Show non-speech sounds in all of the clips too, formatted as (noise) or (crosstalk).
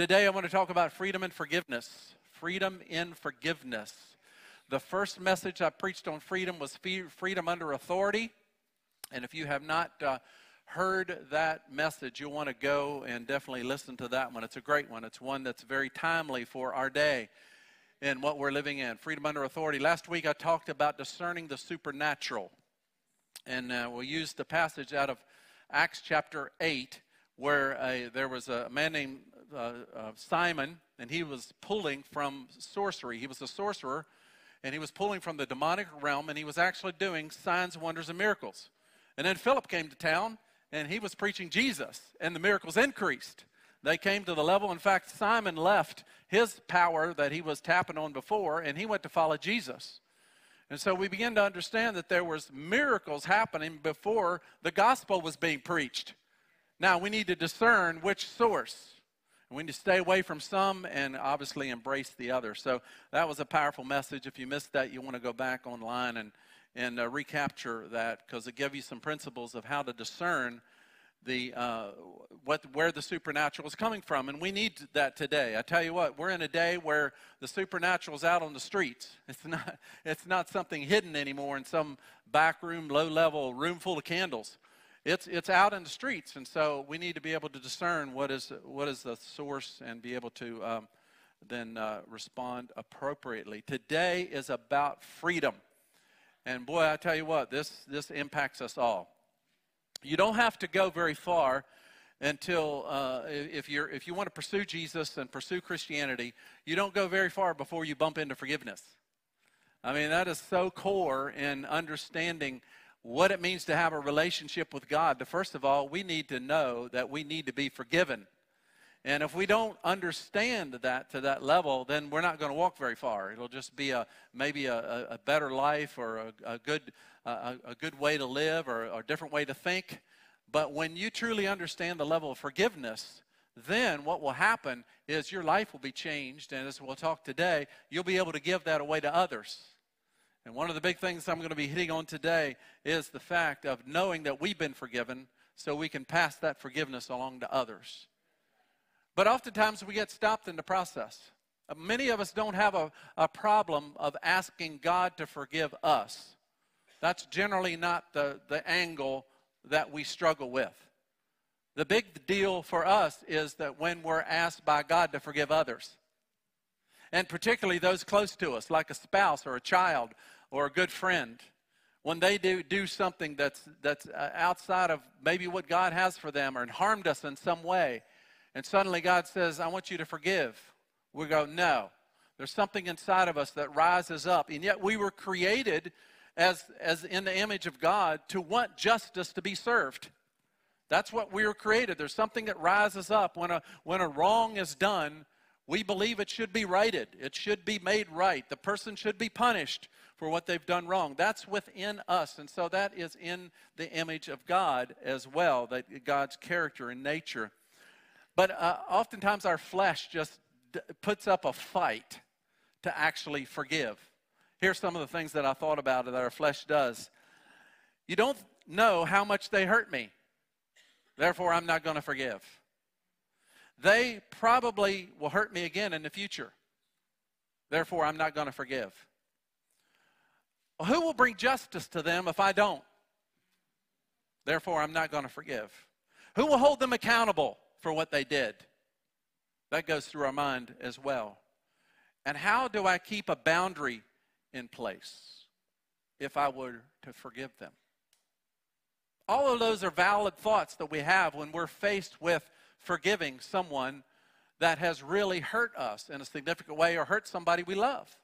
Today, I want to talk about freedom and forgiveness. Freedom in forgiveness. The first message I preached on freedom was freedom under authority. And if you have not uh, heard that message, you'll want to go and definitely listen to that one. It's a great one. It's one that's very timely for our day and what we're living in. Freedom under authority. Last week I talked about discerning the supernatural. And uh, we used the passage out of Acts chapter 8 where there was a man named uh, uh, Simon and he was pulling from sorcery. He was a sorcerer and he was pulling from the demonic realm and he was actually doing signs, wonders, and miracles. And then Philip came to town and he was preaching Jesus, and the miracles increased. They came to the level, in fact, Simon left his power that he was tapping on before, and he went to follow Jesus. And so we begin to understand that there was miracles happening before the gospel was being preached. Now we need to discern which source. We need to stay away from some and obviously embrace the other. So that was a powerful message. If you missed that, you want to go back online and and uh, recapture that because it gave you some principles of how to discern the uh, what where the supernatural is coming from and we need that today i tell you what we're in a day where the supernatural is out on the streets (laughs) it's not it's not something hidden anymore in some back room low level room full of candles it's it's out in the streets and so we need to be able to discern what is what is the source and be able to um, then uh, respond appropriately today is about freedom and boy, I tell you what, this, this impacts us all. You don't have to go very far until uh, if, you're, if you want to pursue Jesus and pursue Christianity, you don't go very far before you bump into forgiveness. I mean, that is so core in understanding what it means to have a relationship with God. First of all, we need to know that we need to be forgiven. And if we don't understand that to that level, then we're not going to walk very far. It'll just be a maybe a, a better life or a, a good a, a, good way to live or, or a different way to think. But when you truly understand the level of forgiveness, then what will happen is your life will be changed. And as we'll talk today, you'll be able to give that away to others. And one of the big things I'm going to be hitting on today is the fact of knowing that we've been forgiven so we can pass that forgiveness along to others. But oftentimes we get stopped in the process. Uh, many of us don't have a, a problem of asking God to forgive us. That's generally not the, the angle that we struggle with. The big deal for us is that when we're asked by God to forgive others, and particularly those close to us, like a spouse or a child or a good friend, when they do, do something that's, that's uh, outside of maybe what God has for them or harmed us in some way, and suddenly God says, I want you to forgive. We go, no. There's something inside of us that rises up. And yet we were created as, as in the image of God to want justice to be served. That's what we were created. There's something that rises up when a, when a wrong is done. We believe it should be righted. It should be made right. The person should be punished for what they've done wrong. That's within us. And so that is in the image of God as well, that God's character and nature. But uh, oftentimes our flesh just d- puts up a fight to actually forgive. Here's some of the things that I thought about that our flesh does. You don't know how much they hurt me, therefore, I'm not going to forgive. They probably will hurt me again in the future, therefore, I'm not going to forgive. who will bring justice to them if I don't? Therefore, I'm not going to forgive. Who will hold them accountable? for what they did. That goes through our mind as well. And how do I keep a boundary in place if I were to forgive them? All of those are valid thoughts that we have when we're faced with forgiving someone that has really hurt us in a significant way or hurt somebody we love.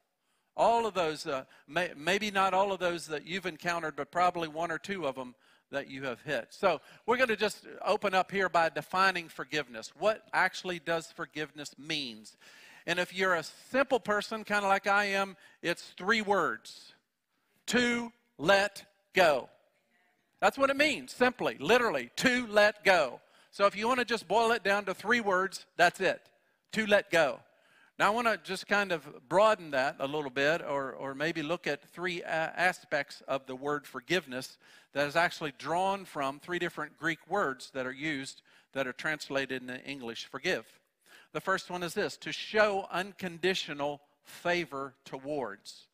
All of those, uh, may, maybe not all of those that you've encountered, but probably one or two of them that you have hit. So we're going to just open up here by defining forgiveness. What actually does forgiveness means? And if you're a simple person, kind of like I am, it's three words. To let go. That's what it means, simply, literally, to let go. So if you want to just boil it down to three words, that's it. To let go. Now, I want to just kind of broaden that a little bit, or, or maybe look at three aspects of the word forgiveness that is actually drawn from three different Greek words that are used that are translated into English forgive. The first one is this to show unconditional favor towards.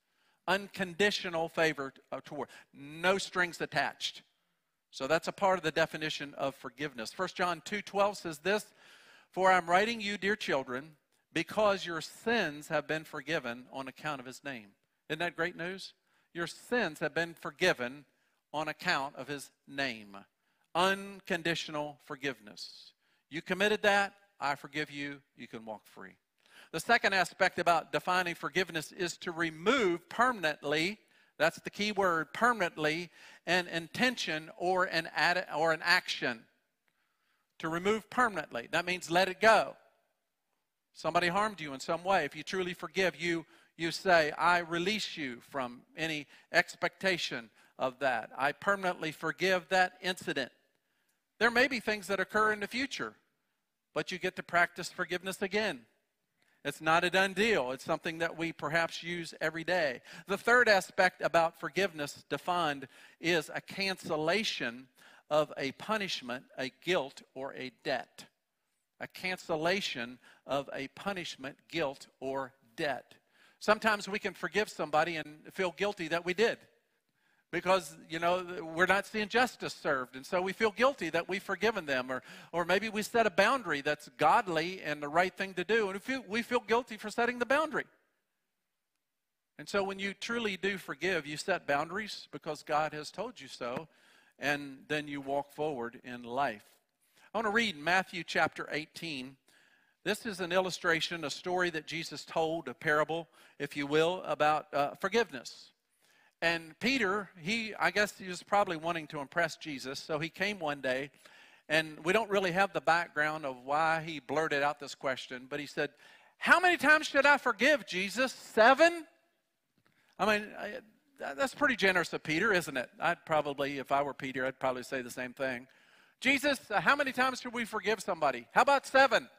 Unconditional favor uh, toward. No strings attached. So that's a part of the definition of forgiveness. 1 John 2:12 says this, "For I'm writing you, dear children, because your sins have been forgiven on account of his name." Isn't that great news? Your sins have been forgiven on account of his name. Unconditional forgiveness. You committed that, I forgive you, you can walk free. The second aspect about defining forgiveness is to remove permanently, that's the key word, permanently, an intention or an, ad, or an action. To remove permanently. That means let it go. Somebody harmed you in some way. If you truly forgive, you, you say, I release you from any expectation of that. I permanently forgive that incident. There may be things that occur in the future, but you get to practice forgiveness again. It's not a done deal. It's something that we perhaps use every day. The third aspect about forgiveness defined is a cancellation of a punishment, a guilt, or a debt. A cancellation of a punishment, guilt, or debt. Sometimes we can forgive somebody and feel guilty that we did because you know we're not seeing justice served. And so we feel guilty that we've forgiven them or, or maybe we set a boundary that's godly and the right thing to do and we feel, we feel guilty for setting the boundary. And so when you truly do forgive you set boundaries because god has told you so and then you walk forward in life. I want to read matthew chapter 18 this is an illustration a story that jesus told a parable if you will about uh, forgiveness and Peter, he, I guess he was probably wanting to impress Jesus, so he came one day, and we don't really have the background of why he blurted out this question, but he said, How many times should I forgive, Jesus? Seven? I mean, I, that's pretty generous of Peter, isn't it? I'd probably, if I were Peter, I'd probably say the same thing. Jesus, uh, how many times should we forgive somebody? How about seven?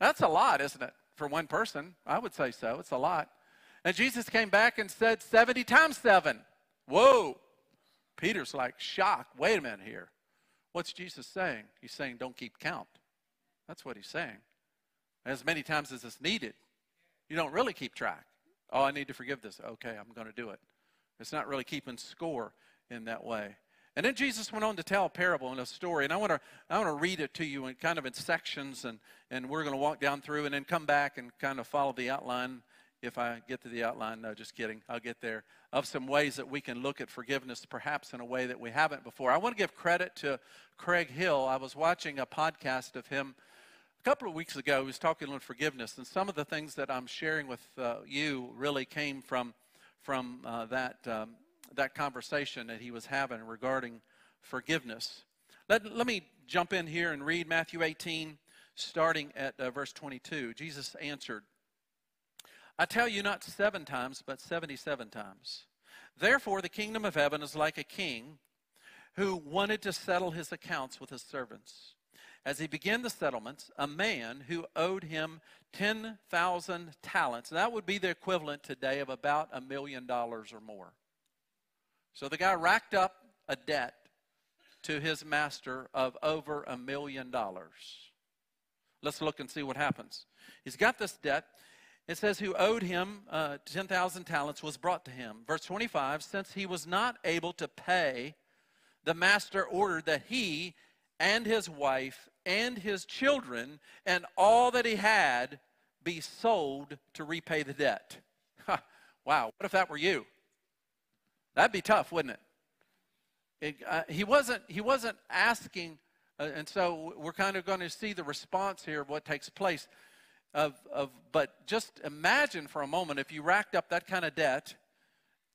That's a lot, isn't it? For one person, I would say so. It's a lot. And Jesus came back and said 70 times 7. Whoa. Peter's like shocked. Wait a minute here. What's Jesus saying? He's saying, don't keep count. That's what he's saying. As many times as it's needed. You don't really keep track. Oh, I need to forgive this. Okay, I'm going to do it. It's not really keeping score in that way. And then Jesus went on to tell a parable and a story, and I want to I want to read it to you in kind of in sections, and and we're going to walk down through and then come back and kind of follow the outline if I get to the outline. No, just kidding. I'll get there. Of some ways that we can look at forgiveness perhaps in a way that we haven't before. I want to give credit to Craig Hill. I was watching a podcast of him a couple of weeks ago. He was talking on forgiveness, and some of the things that I'm sharing with uh, you really came from, from uh, that, um, that conversation that he was having regarding forgiveness. Let, let me jump in here and read Matthew 18, starting at uh, verse 22. Jesus answered, I tell you not seven times, but 77 times. Therefore, the kingdom of heaven is like a king who wanted to settle his accounts with his servants. As he began the settlements, a man who owed him 10,000 talents, that would be the equivalent today of about a million dollars or more. So the guy racked up a debt to his master of over a million dollars. Let's look and see what happens. He's got this debt. It says, who owed him uh, 10,000 talents was brought to him. Verse 25, since he was not able to pay, the master ordered that he and his wife and his children and all that he had be sold to repay the debt. (laughs) wow, what if that were you? That'd be tough, wouldn't it? it uh, he, wasn't, he wasn't asking, uh, and so we're kind of going to see the response here of what takes place of, of but just imagine for a moment if you racked up that kind of debt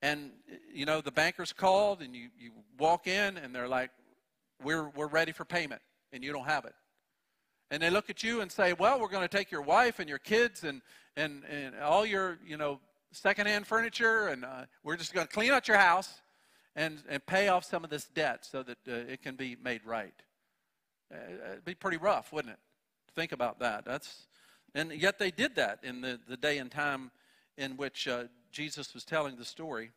and you know the bankers called and you, you walk in and they're like we're, we're ready for payment and you don't have it. And they look at you and say well we're going to take your wife and your kids and, and, and all your you know secondhand furniture and uh, we're just going to clean out your house and, and pay off some of this debt so that uh, it can be made right. Uh, it'd be pretty rough wouldn't it? Think about that. That's and yet they did that in the, the day and time in which uh, Jesus was telling the story.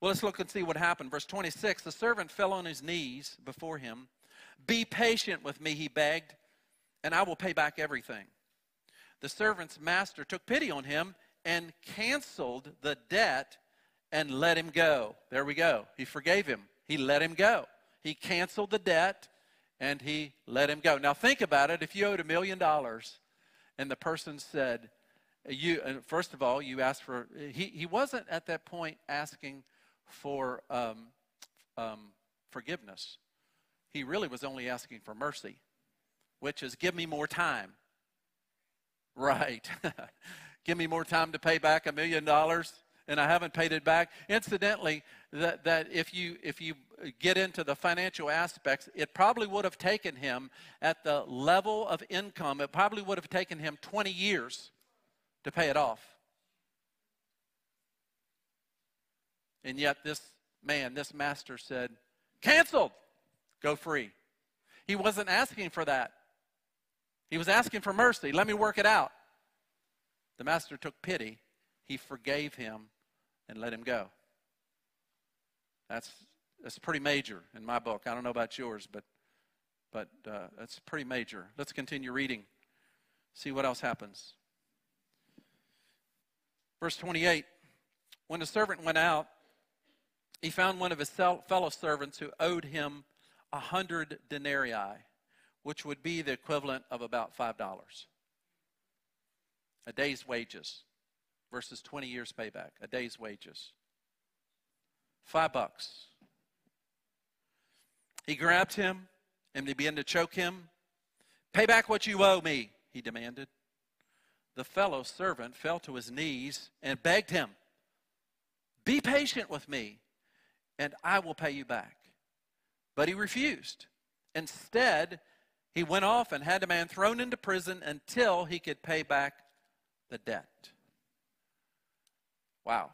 Well, let's look and see what happened. Verse 26 The servant fell on his knees before him. Be patient with me, he begged, and I will pay back everything. the servant's master took pity on him and canceled the debt and let him go. There we go. He forgave him. He let him go. He canceled the debt and he let him go. Now think about it. If you owed a million dollars and the person said, you, first of all, you asked for, he, he wasn't at that point asking for um, um, forgiveness. He really was only asking for mercy, which is give me more time. (laughs) Right. (laughs) give me more time to pay back a million dollars and I haven't paid it back. Incidentally, that, that if you if you get into the financial aspects, it probably would have taken him at the level of income, it probably would have taken him 20 years to pay it off. And yet this man, this master said, canceled, go free. He wasn't asking for that. He was asking for mercy. Let me work it out. The master took pity. He forgave him and let him go. That's, that's pretty major in my book. I don't know about yours, but, but uh, that's pretty major. Let's continue reading, see what else happens. Verse 28 When the servant went out, he found one of his fellow servants who owed him a hundred denarii, which would be the equivalent of about $5. A day's wages versus 20 years payback, a day's wages. Five bucks. He grabbed him and they began to choke him. Pay back what you owe me, he demanded. The fellow servant fell to his knees and begged him, Be patient with me, and I will pay you back. But he refused. Instead, he went off and had the man thrown into prison until he could pay back the debt. Wow.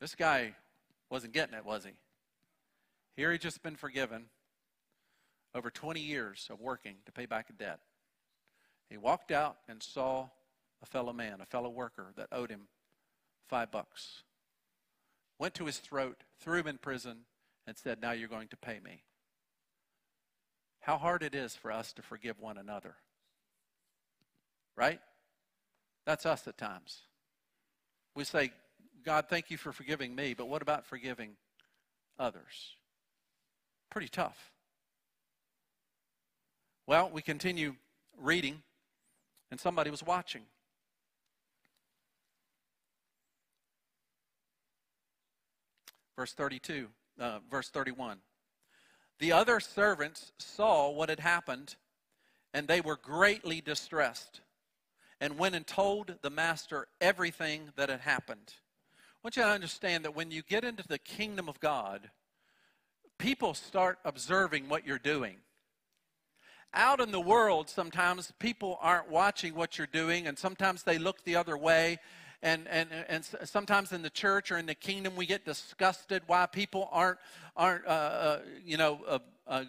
This guy wasn't getting it, was he? Here he just been forgiven over 20 years of working to pay back a debt. He walked out and saw a fellow man, a fellow worker that owed him five bucks. Went to his throat, threw him in prison, and said, Now you're going to pay me. How hard it is for us to forgive one another. Right? That's us at times. We say, God, thank you for forgiving me, but what about forgiving others? Pretty tough. Well, we continue reading, and somebody was watching. Verse 32, uh, verse 31. The other servants saw what had happened, and they were greatly distressed and went and told the master everything that had happened. I want you to understand that when you get into the kingdom of God, people start observing what you're doing. Out in the world, sometimes people aren't watching what you're doing, and sometimes they look the other way. And, and, and sometimes in the church or in the kingdom, we get disgusted why people aren't, aren't uh, uh, you know, uh, uh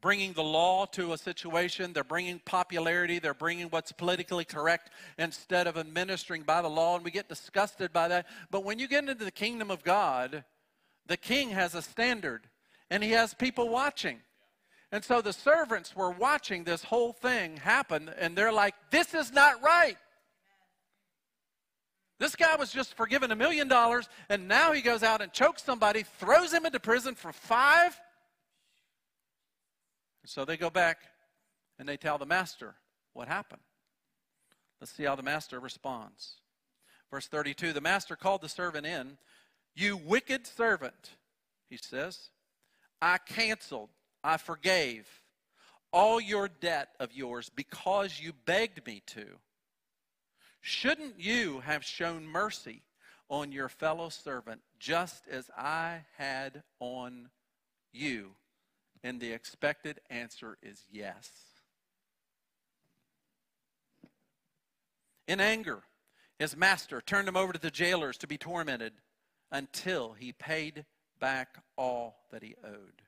bringing the law to a situation. They're bringing popularity. They're bringing what's politically correct instead of administering by the law. And we get disgusted by that. But when you get into the kingdom of God, the king has a standard and he has people watching. And so the servants were watching this whole thing happen and they're like, this is not right. This guy was just forgiven a million dollars, and now he goes out and chokes somebody, throws him into prison for five so they go back and they tell the master what happened. Let's see how the master responds. Verse 32 The master called the servant in. You wicked servant, he says, I canceled, I forgave all your debt of yours because you begged me to. Shouldn't you have shown mercy on your fellow servant just as I had on you? And the expected answer is yes. In anger, his master turned him over to the jailers to be tormented until he paid back all that he owed.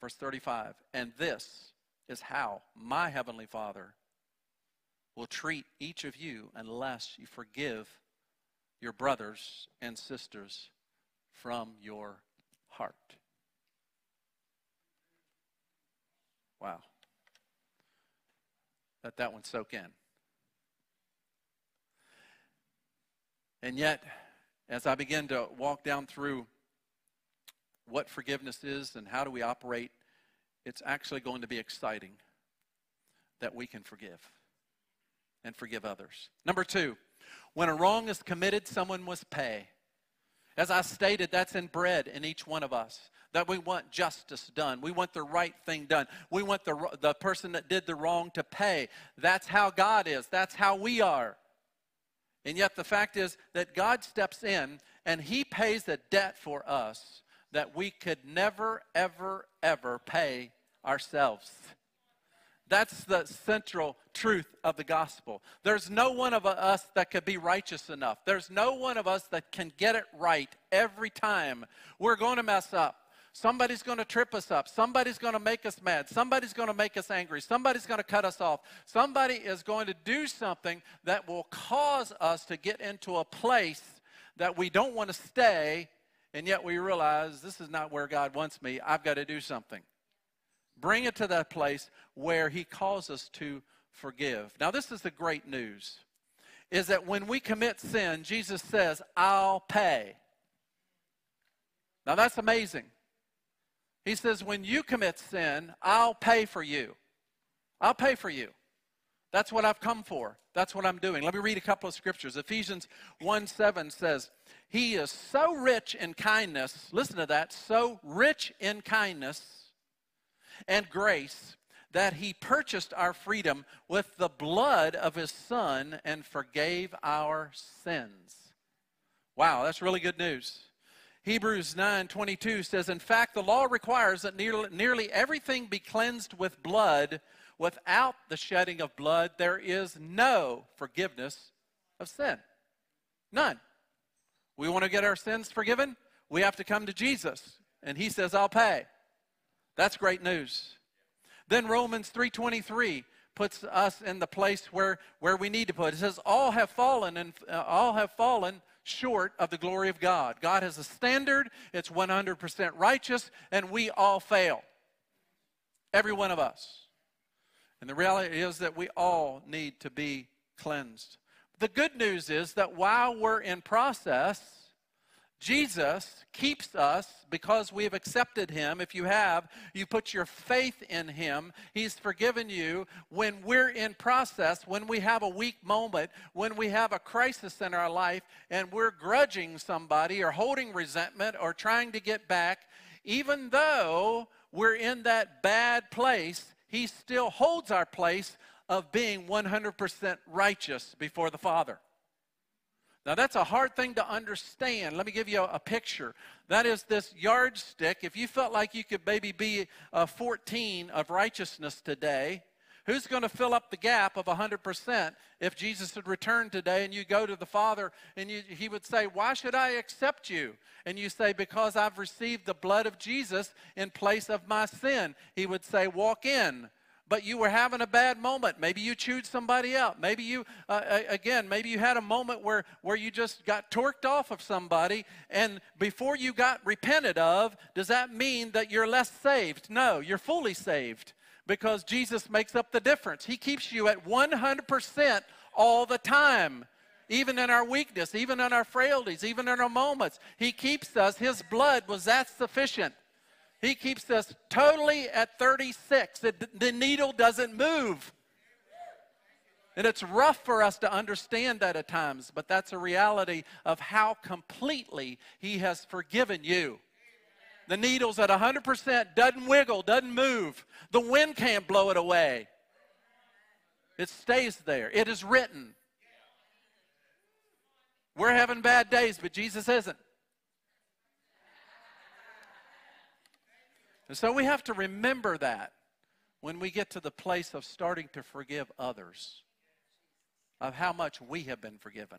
Verse 35 And this is how my heavenly Father will treat each of you unless you forgive your brothers and sisters from your heart. Wow. Let that one soak in. And yet, as I begin to walk down through what forgiveness is and how do we operate, it's actually going to be exciting that we can forgive and forgive others. Number two, when a wrong is committed, someone must pay. As I stated, that's inbred in each one of us. That we want justice done. We want the right thing done. We want the, the person that did the wrong to pay. That's how God is. That's how we are. And yet, the fact is that God steps in and He pays a debt for us that we could never, ever, ever pay ourselves. That's the central truth of the gospel. There's no one of us that could be righteous enough. There's no one of us that can get it right every time. We're going to mess up. Somebody's going to trip us up. Somebody's going to make us mad. Somebody's going to make us angry. Somebody's going to cut us off. Somebody is going to do something that will cause us to get into a place that we don't want to stay, and yet we realize this is not where God wants me. I've got to do something bring it to that place where he calls us to forgive. Now, this is the great news is that when we commit sin, Jesus says, I'll pay. Now, that's amazing. He says, when you commit sin, I'll pay for you. I'll pay for you. That's what I've come for. That's what I'm doing. Let me read a couple of scriptures. Ephesians 1 7 says, He is so rich in kindness. Listen to that. So rich in kindness and grace that he purchased our freedom with the blood of his son and forgave our sins. Wow, that's really good news. Hebrews 9:22 says in fact the law requires that nearly, nearly everything be cleansed with blood without the shedding of blood there is no forgiveness of sin. None. We want to get our sins forgiven? We have to come to Jesus and he says I'll pay. That's great news. Then Romans 3:23 puts us in the place where, where we need to put. It says all have fallen and uh, all have fallen short of the glory of God. God has a standard, it's 100% righteous and we all fail. Every one of us. And the reality is that we all need to be cleansed. The good news is that while we're in process, Jesus keeps us because we have accepted him. If you have, you put your faith in him. He's forgiven you. When we're in process, when we have a weak moment, when we have a crisis in our life and we're grudging somebody or holding resentment or trying to get back, even though we're in that bad place, he still holds our place of being 100% righteous before the Father. Now, that's a hard thing to understand. Let me give you a, a, picture. That is this yardstick. If you felt like you could maybe be a 14 of righteousness today, who's going to fill up the gap of 100% if Jesus had returned today and you go to the Father and you, he would say, Why should I accept you? And you say, Because I've received the blood of Jesus in place of my sin. He would say, Walk in but you were having a bad moment. Maybe you chewed somebody out. Maybe you, uh, again, maybe you had a moment where, where you just got torqued off of somebody, and before you got repented of, does that mean that you're less saved? No, you're fully saved because Jesus makes up the difference. He keeps you at 100% all the time. Even in our weakness, even in our frailties, even in our moments, He keeps us. His blood was that sufficient. He keeps us totally at 36. the needle doesn't move. And it's rough for us to understand that at times, but that's a reality of how completely He has forgiven you. The needle's at 100%, doesn't wiggle, doesn't move. The wind can't blow it away. It stays there. It is written. We're having bad days, but Jesus isn't. And so we have to remember that when we get to the place of starting to forgive others, of how much we have been forgiven.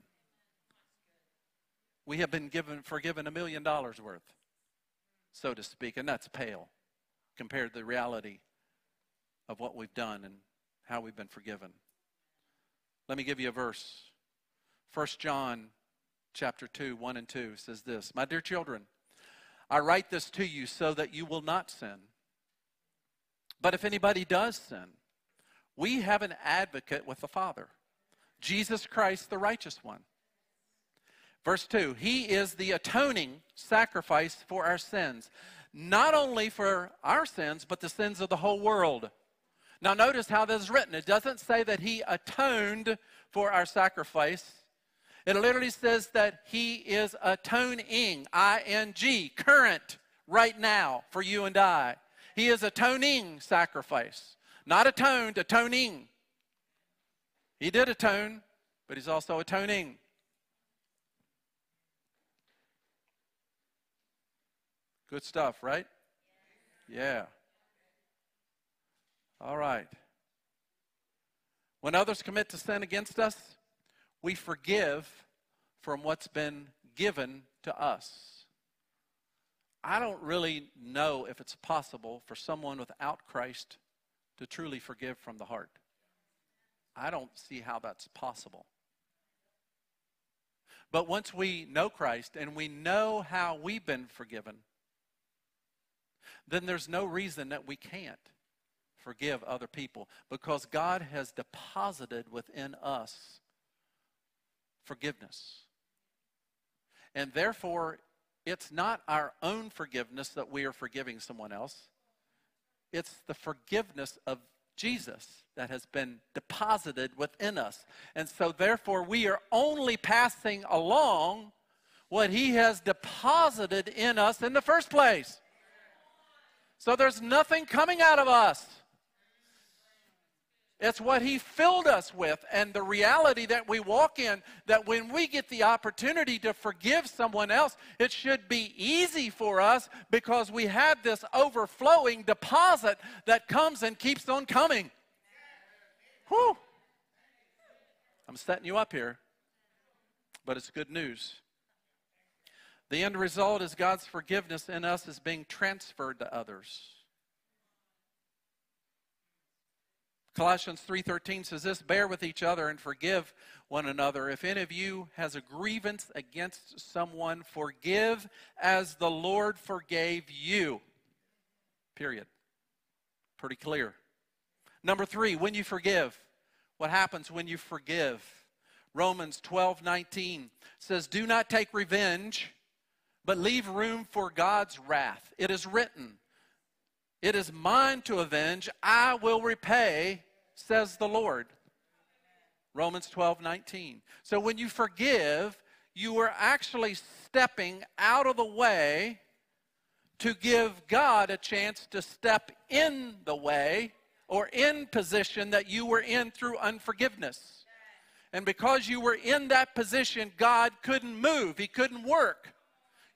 We have been given, forgiven a million dollars worth, so to speak, and that's pale compared to the reality of what we've done and how we've been forgiven. Let me give you a verse. 1 John chapter 2, 1 and 2 says this My dear children, I write this to you so that you will not sin. But if anybody does sin, we have an advocate with the Father, Jesus Christ, the righteous one. Verse 2 He is the atoning sacrifice for our sins, not only for our sins, but the sins of the whole world. Now, notice how this is written. It doesn't say that He atoned for our sacrifice. It literally says that He is atoning, I N G, current, right now, for you and I. He is atoning sacrifice. Not atoned, atoning. He did atone, but He's also atoning. Good stuff, right? Yeah. All right. When others commit to sin against us, we forgive from what's been given to us. I don't really know if it's possible for someone without Christ to truly forgive from the heart. I don't see how that's possible. But once we know Christ and we know how we've been forgiven, then there's no reason that we can't forgive other people because God has deposited within us forgiveness. And therefore, it's not our own forgiveness that we are forgiving someone else. It's the forgiveness of Jesus that has been deposited within us. And so, therefore, we are only passing along what He has deposited in us in the first place. So there's nothing coming out of us. It's what He filled us with, and the reality that we walk in that when we get the opportunity to forgive someone else, it should be easy for us because we have this overflowing deposit that comes and keeps on coming. Whew. I'm setting you up here, but it's good news. The end result is God's forgiveness in us is being transferred to others. Colossians 3:13 says this, bear with each other and forgive one another. If any of you has a grievance against someone, forgive as the Lord forgave you. Period. Pretty clear. Number 3, when you forgive, what happens when you forgive? Romans 12:19 says, "Do not take revenge, but leave room for God's wrath. It is written, It is mine to avenge, I will repay, says the Lord. Romans 12, 19. So when you forgive, you are actually stepping out of the way to give God a chance to step in the way or in position that you were in through unforgiveness. And because you were in that position, God couldn't move, He couldn't work.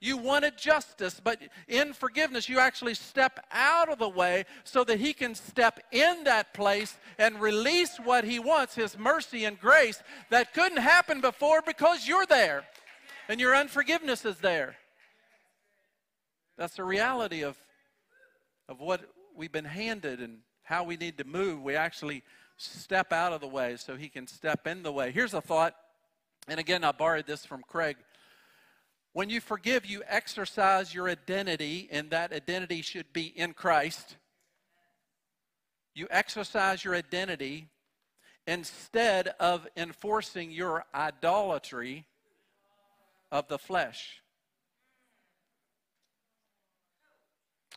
You wanted justice, but in forgiveness, you actually step out of the way so that He can step in that place and release what He wants, His mercy and grace that couldn't happen before because you're there and your unforgiveness is there. That's the reality of, of what we've been handed and how we need to move. We actually step out of the way so He can step in the way. Here's a thought, and again, I borrowed this from Craig. When you forgive, you exercise your identity, and that identity should be in Christ. You exercise your identity instead of enforcing your idolatry of the flesh.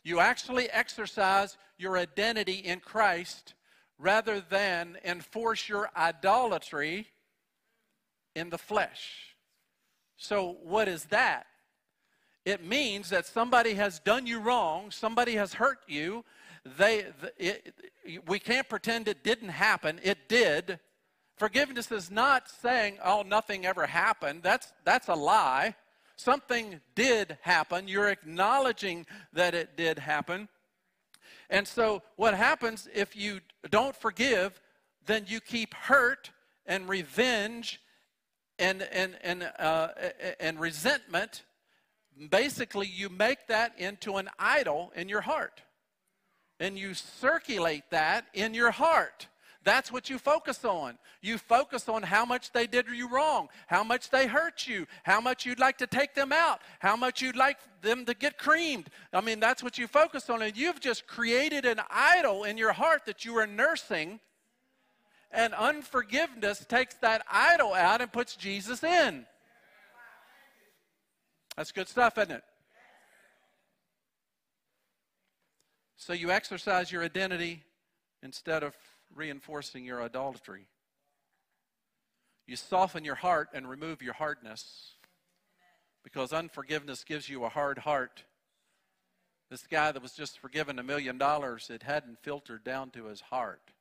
You actually exercise your identity in Christ rather than enforce your idolatry in the flesh. So, what is that? It means that somebody has done you wrong, somebody has hurt you. They, it, we can't pretend it didn't happen. It did. Forgiveness is not saying, oh, nothing ever happened. That's, that's a lie. Something did happen. You're acknowledging that it did happen. And so, what happens if you don't forgive, then you keep hurt and revenge and, and, and, uh, and resentment, basically you make that into an idol in your heart. And you circulate that in your heart. That's what you focus on. You focus on how much they did you wrong, how much they hurt you, how much you'd like to take them out, how much you'd like them to get creamed. I mean, that's what you focus on. And you've just created an idol in your heart that you are nursing and unforgiveness takes that idol out and puts Jesus in. That's good stuff, isn't it? So you exercise your identity instead of reinforcing your idolatry. You soften your heart and remove your hardness because unforgiveness gives you a hard heart. This guy that was just forgiven a million dollars, it hadn't filtered down to his heart.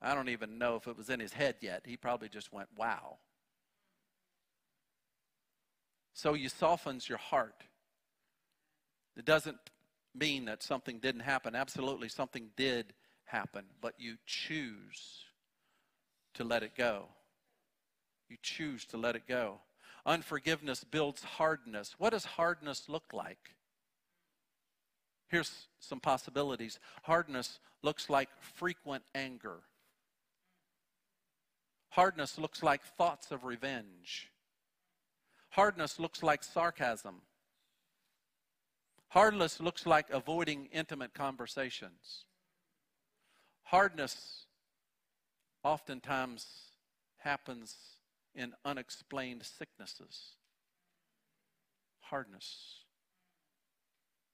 I don't even know if it was in his head yet. He probably just went, wow. So you softens your heart. It doesn't mean that something didn't happen. Absolutely, something did happen, but you choose to let it go. You choose to let it go. Unforgiveness builds hardness. What does hardness look like? Here's some possibilities. Hardness looks like frequent anger. Hardness looks like thoughts of revenge. Hardness looks like sarcasm. Hardness looks like avoiding intimate conversations. Hardness oftentimes happens in unexplained sicknesses. Hardness.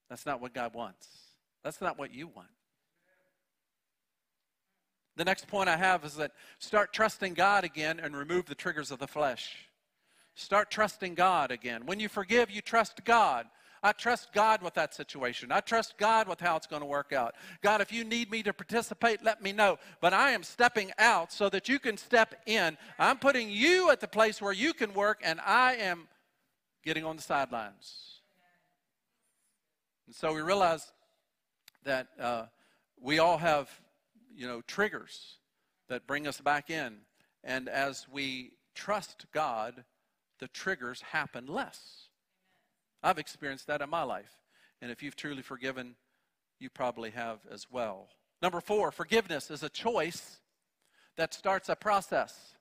That's not what God wants. That's not what you want. The next point I have is that start trusting God again and remove the triggers of the flesh. Start trusting God again. When you forgive, you trust God. I trust God with that situation. I trust God with how it's going to work out. God, if you need me to participate, let me know. But I am stepping out so that you can step in. I'm putting you at the place where you can work, and I am getting on the sidelines. And so we realize that uh, we all have, you know, triggers that bring us back in. And as we trust God, the triggers happen less. I've experienced that in my life. And if you've truly forgiven, you probably have as well. Number four, forgiveness is a choice that starts a process.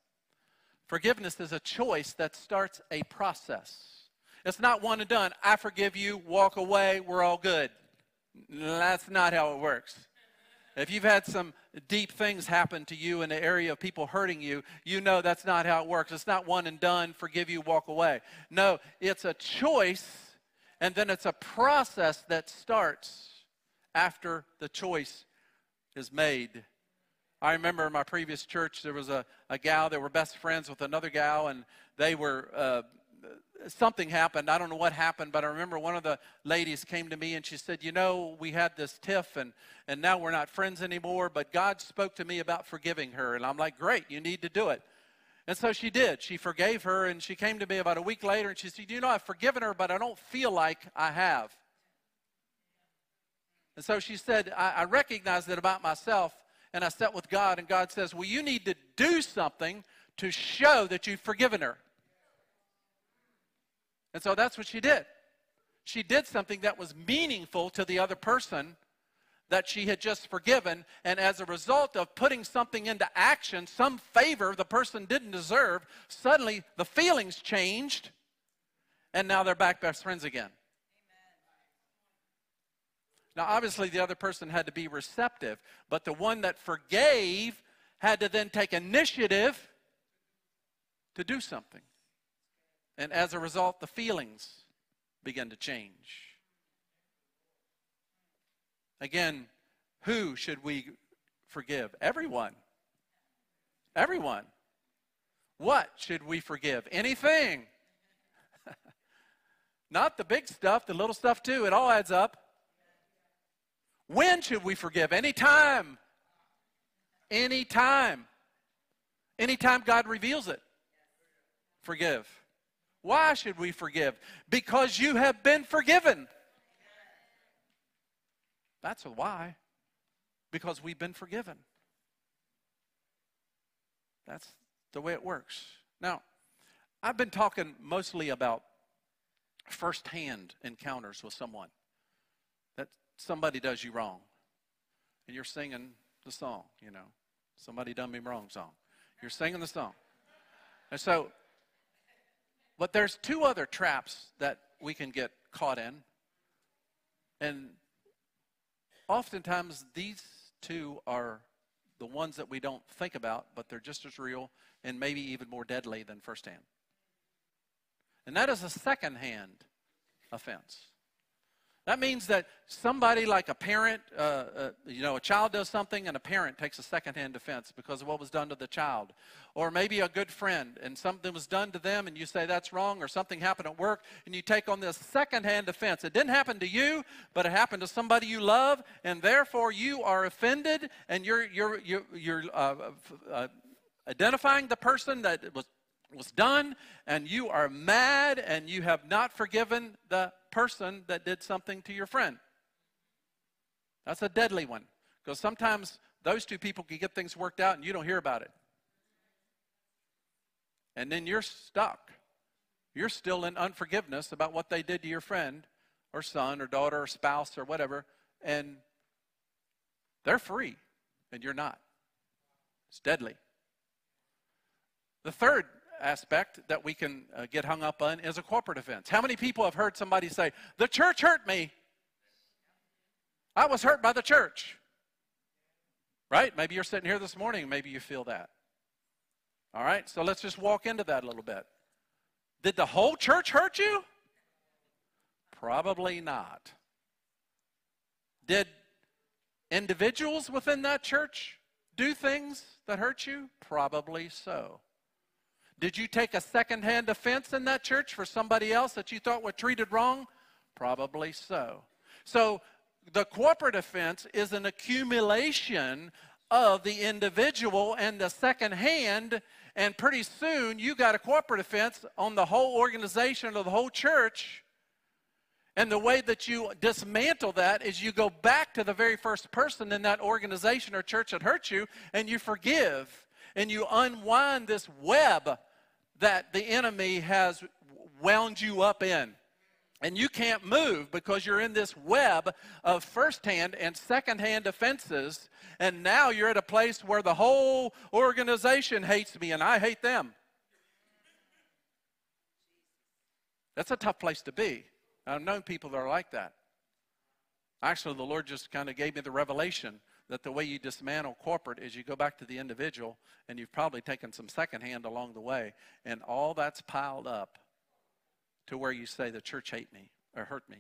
Forgiveness is a choice that starts a process. It's not one and done. I forgive you, walk away, we're all good. That's not how it works. If you've had some deep things happen to you in the area of people hurting you, you know that's not how it works. It's not one and done, forgive you, walk away. No, it's a choice and then it's a process that starts after the choice is made. I remember in my previous church, there was a, a gal that were best friends with another gal, and they were, uh, something happened. I don't know what happened, but I remember one of the ladies came to me and she said, You know, we had this tiff, and, and now we're not friends anymore, but God spoke to me about forgiving her. And I'm like, Great, you need to do it. And so she did. She forgave her, and she came to me about a week later and she said, You know, I've forgiven her, but I don't feel like I have. And so she said, I, I recognized it about myself, and I sat with God, and God says, Well, you need to do something to show that you've forgiven her. And so that's what she did. She did something that was meaningful to the other person that she had just forgiven. And as a result of putting something into action, some favor the person didn't deserve, suddenly the feelings changed, and now they're back best friends again. Now, obviously, the other person had to be receptive, but the one that forgave had to then take initiative to do something. And as a result, the feelings begin to change. Again, who should we forgive? Everyone. Everyone. What should we forgive? Anything. (laughs) Not the big stuff, the little stuff too. It all adds up. When should we forgive? Anytime. Anytime. Anytime God reveals it. Forgive. Why should we forgive? Because you have been forgiven. That's why. Because we've been forgiven. That's the way it works. Now, I've been talking mostly about firsthand encounters with someone that somebody does you wrong. And you're singing the song, you know. Somebody done me wrong song. You're singing the song. And so, but there's two other traps that we can get caught in. And oftentimes these two are the ones that we don't think about, but they're just as real and maybe even more deadly than firsthand. and that is a second-hand offense. That means that somebody like a parent, uh, uh, you know, a child does something and a parent takes a second-hand defense because of what was done to the child. Or maybe a good friend and something was done to them and you say that's wrong or something happened at work and you take on this second-hand defense. It didn't happen to you, but it happened to somebody you love and therefore you are offended and you're, you're, you're, you're uh, uh identifying the person that was was done and you are mad and you have not forgiven the person that did something to your friend. That's a deadly one because sometimes those two people can get things worked out and you don't hear about it. And then you're stuck. You're still in unforgiveness about what they did to your friend or son or daughter or spouse or whatever, and they're free and you're not. It's deadly. The third aspect that we can uh, get hung up on is a corporate offense. How many people have heard somebody say, The church hurt me? I was hurt by the church. Right? Maybe you're sitting here this morning, maybe you feel that. All right, so let's just walk into that a little bit. Did the whole church hurt you? Probably not. Did individuals within that church do things that hurt you? Probably so. Did you take a secondhand offense in that church for somebody else that you thought were treated wrong? Probably so. So the corporate offense is an accumulation of the individual and the second hand, and pretty soon you got a corporate offense on the whole organization or the whole church. And the way that you dismantle that is you go back to the very first person in that organization or church that hurt you and you forgive and you unwind this web that the enemy has wound you up in. And you can't move because you're in this web of firsthand and secondhand offenses. And now you're at a place where the whole organization hates me and I hate them. That's a tough place to be. I've known people that are like that. Actually, the Lord just kind of gave me the revelation that the way you dismantle corporate is you go back to the individual and you've probably taken some secondhand along the way and all that's piled up to where you say the church hate me or hurt me.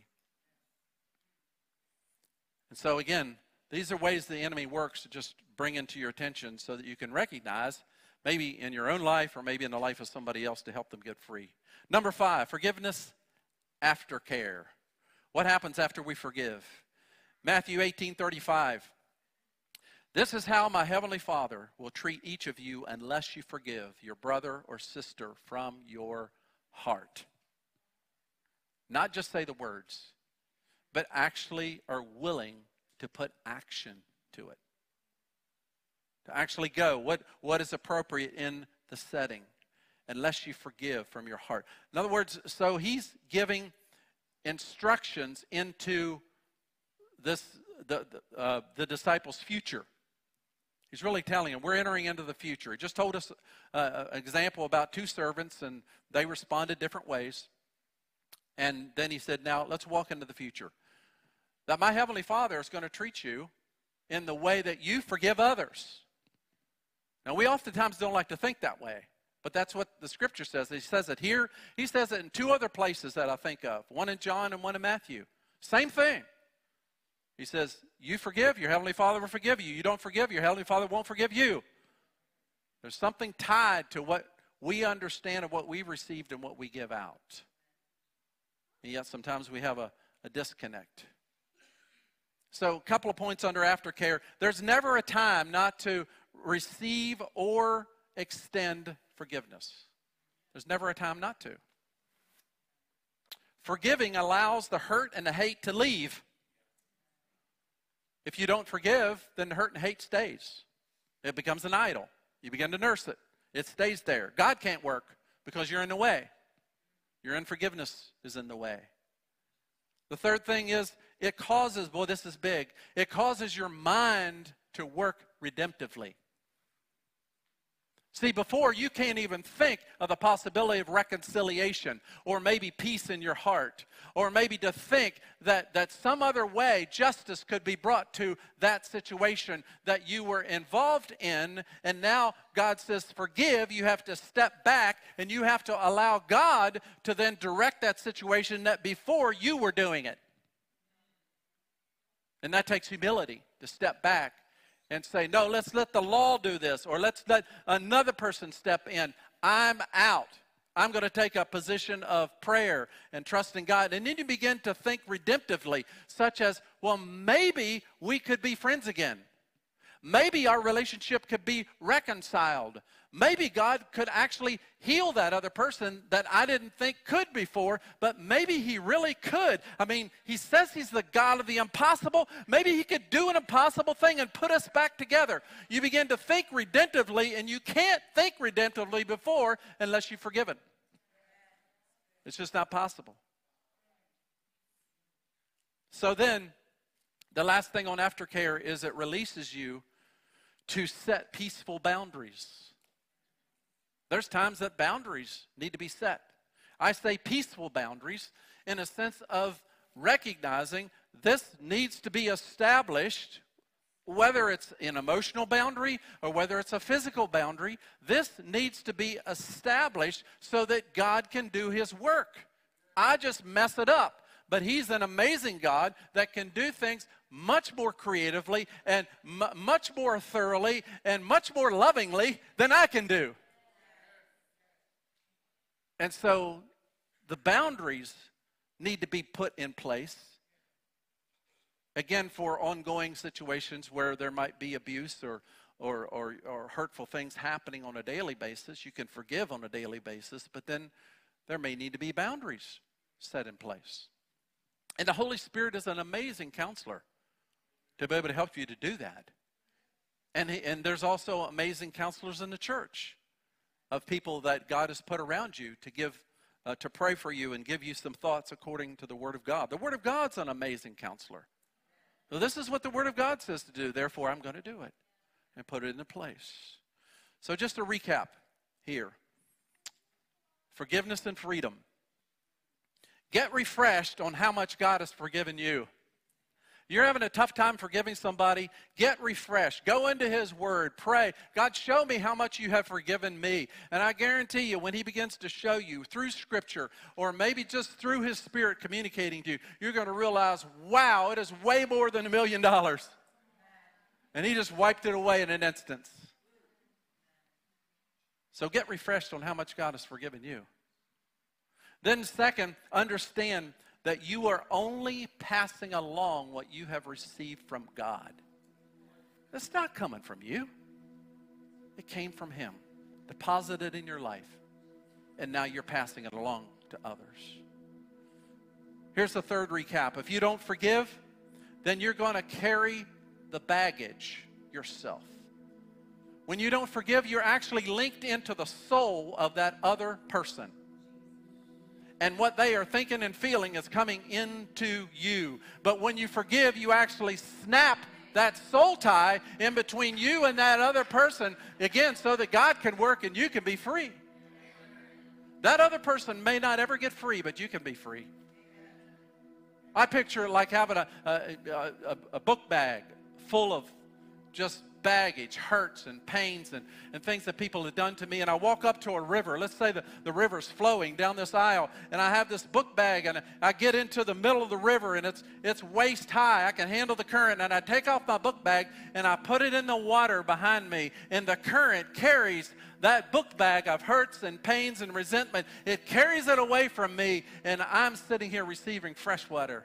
And so again these are ways the enemy works to just bring into your attention so that you can recognize maybe in your own life or maybe in the life of somebody else to help them get free. Number five forgiveness aftercare what happens after we forgive? Matthew 18 35 this is how my heavenly Father will treat each of you unless you forgive your brother or sister from your heart. Not just say the words, but actually are willing to put action to it. To actually go. What, what is appropriate in the setting? Unless you forgive from your heart. In other words, so he's giving instructions into this the, the, uh, the disciples' future. He's really telling them, we're entering into the future. He just told us uh, an example about two servants, and they responded different ways. And then he said, now let's walk into the future. That my Heavenly Father is going to treat you in the way that you forgive others. Now, we oftentimes don't like to think that way, but that's what the Scripture says. He says it here. He says it in two other places that I think of one in John and one in Matthew. Same thing. He says, You forgive, your Heavenly Father will forgive you. You don't forgive, your Heavenly Father won't forgive you. There's something tied to what we understand of what we've received and what we give out. And yet sometimes we have a, a disconnect. So, a couple of points under aftercare. There's never a time not to receive or extend forgiveness. There's never a time not to. Forgiving allows the hurt and the hate to leave. If you don't forgive, then the hurt and hate stays. It becomes an idol. You begin to nurse it. It stays there. God can't work because you're in the way. Your unforgiveness is in the way. The third thing is it causes, boy, this is big, it causes your mind to work redemptively. See, before you can't even think of the possibility of reconciliation or maybe peace in your heart or maybe to think that, that some other way justice could be brought to that situation that you were involved in. And now God says, forgive. You have to step back and you have to allow God to then direct that situation that before you were doing it. And that takes humility to step back and say, no, let's let the law do this, or let's let another person step in. I'm out. I'm going to take a position of prayer and trust in God. And then you begin to think redemptively, such as, well, maybe we could be friends again. Maybe our relationship could be reconciled. Maybe God could actually heal that other person that I didn't think could before, but maybe He really could. I mean, He says He's the God of the impossible. Maybe He could do an impossible thing and put us back together. You begin to think redemptively, and you can't think redemptively before unless you've forgiven. It's just not possible. So then, the last thing on aftercare is it releases you to set peaceful boundaries. There's times that boundaries need to be set. I say peaceful boundaries in a sense of recognizing this needs to be established, whether it's an emotional boundary or whether it's a physical boundary, this needs to be established so that God can do His work. I just mess it up. But He's an amazing God that can do things much more creatively and m- much more thoroughly and much more lovingly than I can do. And so the boundaries need to be put in place. Again, for ongoing situations where there might be abuse or, or, or, or, hurtful things happening on a daily basis, you can forgive on a daily basis, but then there may need to be boundaries set in place. And the Holy Spirit is an amazing counselor to be able to help you to do that. And, he, and there's also amazing counselors in the church of people that God has put around you to give uh, to pray for you and give you some thoughts according to the Word of God. The Word of God's an amazing counselor. So this is what the Word of God says to do. Therefore, I'm going to do it and put it into place. So just to recap here forgiveness and freedom. Get refreshed on how much God has forgiven you. You're having a tough time forgiving somebody, get refreshed. Go into His Word, pray. God, show me how much you have forgiven me. And I guarantee you, when He begins to show you through Scripture or maybe just through His Spirit communicating to you, you're going to realize, wow, it is way more than a million dollars. And He just wiped it away in an instant. So get refreshed on how much God has forgiven you. Then, second, understand that you are only passing along what you have received from God. It's not coming from you, it came from Him, deposited in your life, and now you're passing it along to others. Here's the third recap if you don't forgive, then you're going to carry the baggage yourself. When you don't forgive, you're actually linked into the soul of that other person and what they are thinking and feeling is coming into you. But when you forgive, you actually snap that soul tie in between you and that other person, again, so that God can work and you can be free. That other person may not ever get free, but you can be free. I picture like having a, a, a, a book bag full of just baggage, hurts and pains and, and things that people have done to me. And I walk up to a river. Let's say the, the river's flowing down this aisle, and I have this book bag, and I get into the middle of the river, and it's, it's waist high. I can handle the current. And I take off my book bag, and I put it in the water behind me, and the current carries that book bag of hurts and pains and resentment. It carries it away from me, and I'm sitting here receiving fresh water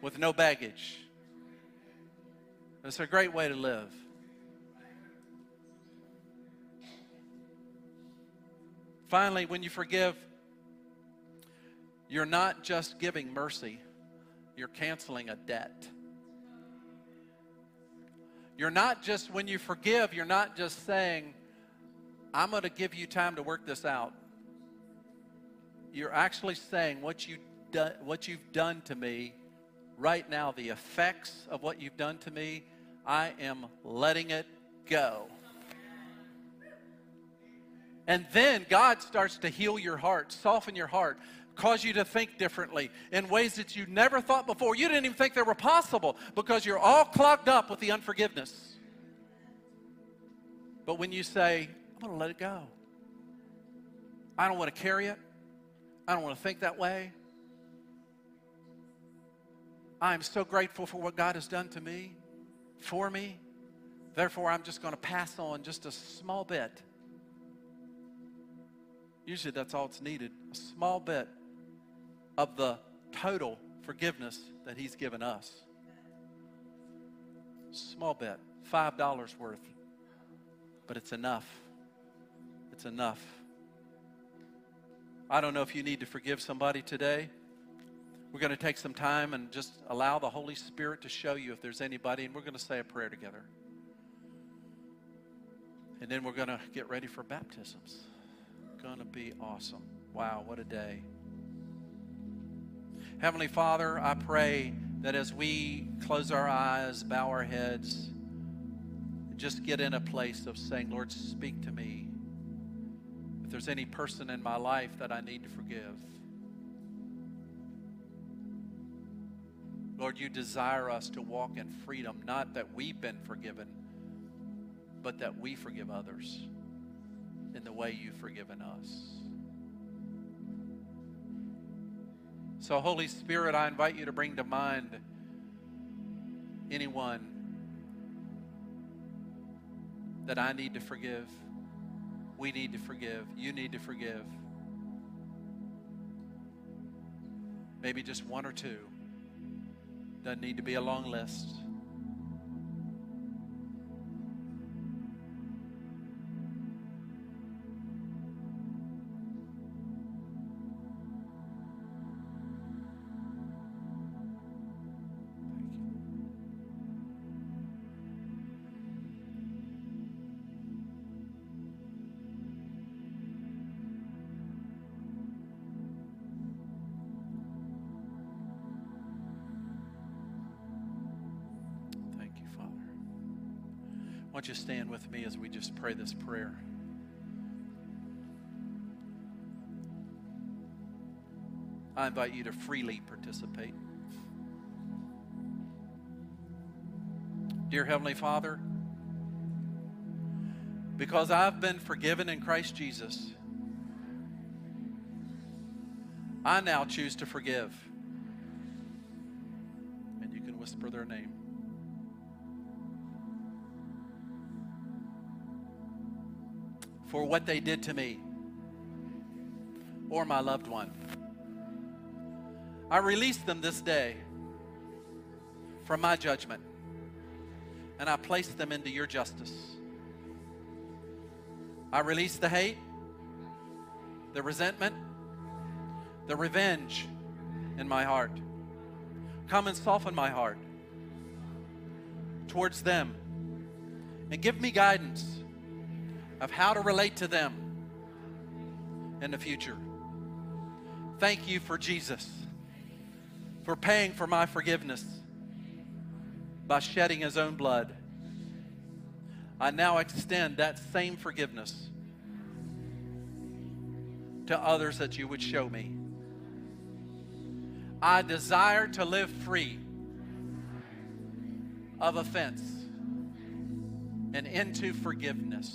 with no baggage. It's a great way to live. Finally, when you forgive, you're not just giving mercy, you're canceling a debt. You're not just, when you forgive, you're not just saying, I'm going to give you time to work this out. You're actually saying what, you do, what you've done to me right now, the effects of what you've done to me, I am letting it go. And then God starts to heal your heart, soften your heart, cause you to think differently in ways that you never thought before. You didn't even think they were possible because you're all clogged up with the unforgiveness. But when you say, I'm going to let it go, I don't want to carry it, I don't want to think that way. I am so grateful for what God has done to me, for me. Therefore, I'm just going to pass on just a small bit. Usually, that's all it's needed a small bit of the total forgiveness that He's given us. Small bit, $5 worth. But it's enough. It's enough. I don't know if you need to forgive somebody today. We're going to take some time and just allow the Holy Spirit to show you if there's anybody, and we're going to say a prayer together. And then we're going to get ready for baptisms. Going to be awesome. Wow, what a day. Heavenly Father, I pray that as we close our eyes, bow our heads, just get in a place of saying, Lord, speak to me. If there's any person in my life that I need to forgive, Lord, you desire us to walk in freedom, not that we've been forgiven, but that we forgive others in the way you've forgiven us. So, Holy Spirit, I invite you to bring to mind anyone that I need to forgive, we need to forgive, you need to forgive. Maybe just one or two. Doesn't need to be a long list. Pray this prayer? I invite you to freely participate. Dear Heavenly Father, because I've been forgiven in Christ Jesus, I now choose to forgive. And you can whisper their name. For what they did to me or my loved one. I release them this day from my judgment and I place them into your justice. I release the hate, the resentment, the revenge in my heart. Come and soften my heart towards them and give me guidance of how to relate to them in the future. Thank you for Jesus, for paying for my forgiveness by shedding his own blood. I now extend that same forgiveness to others that you would show me. I desire to live free of offense and into forgiveness.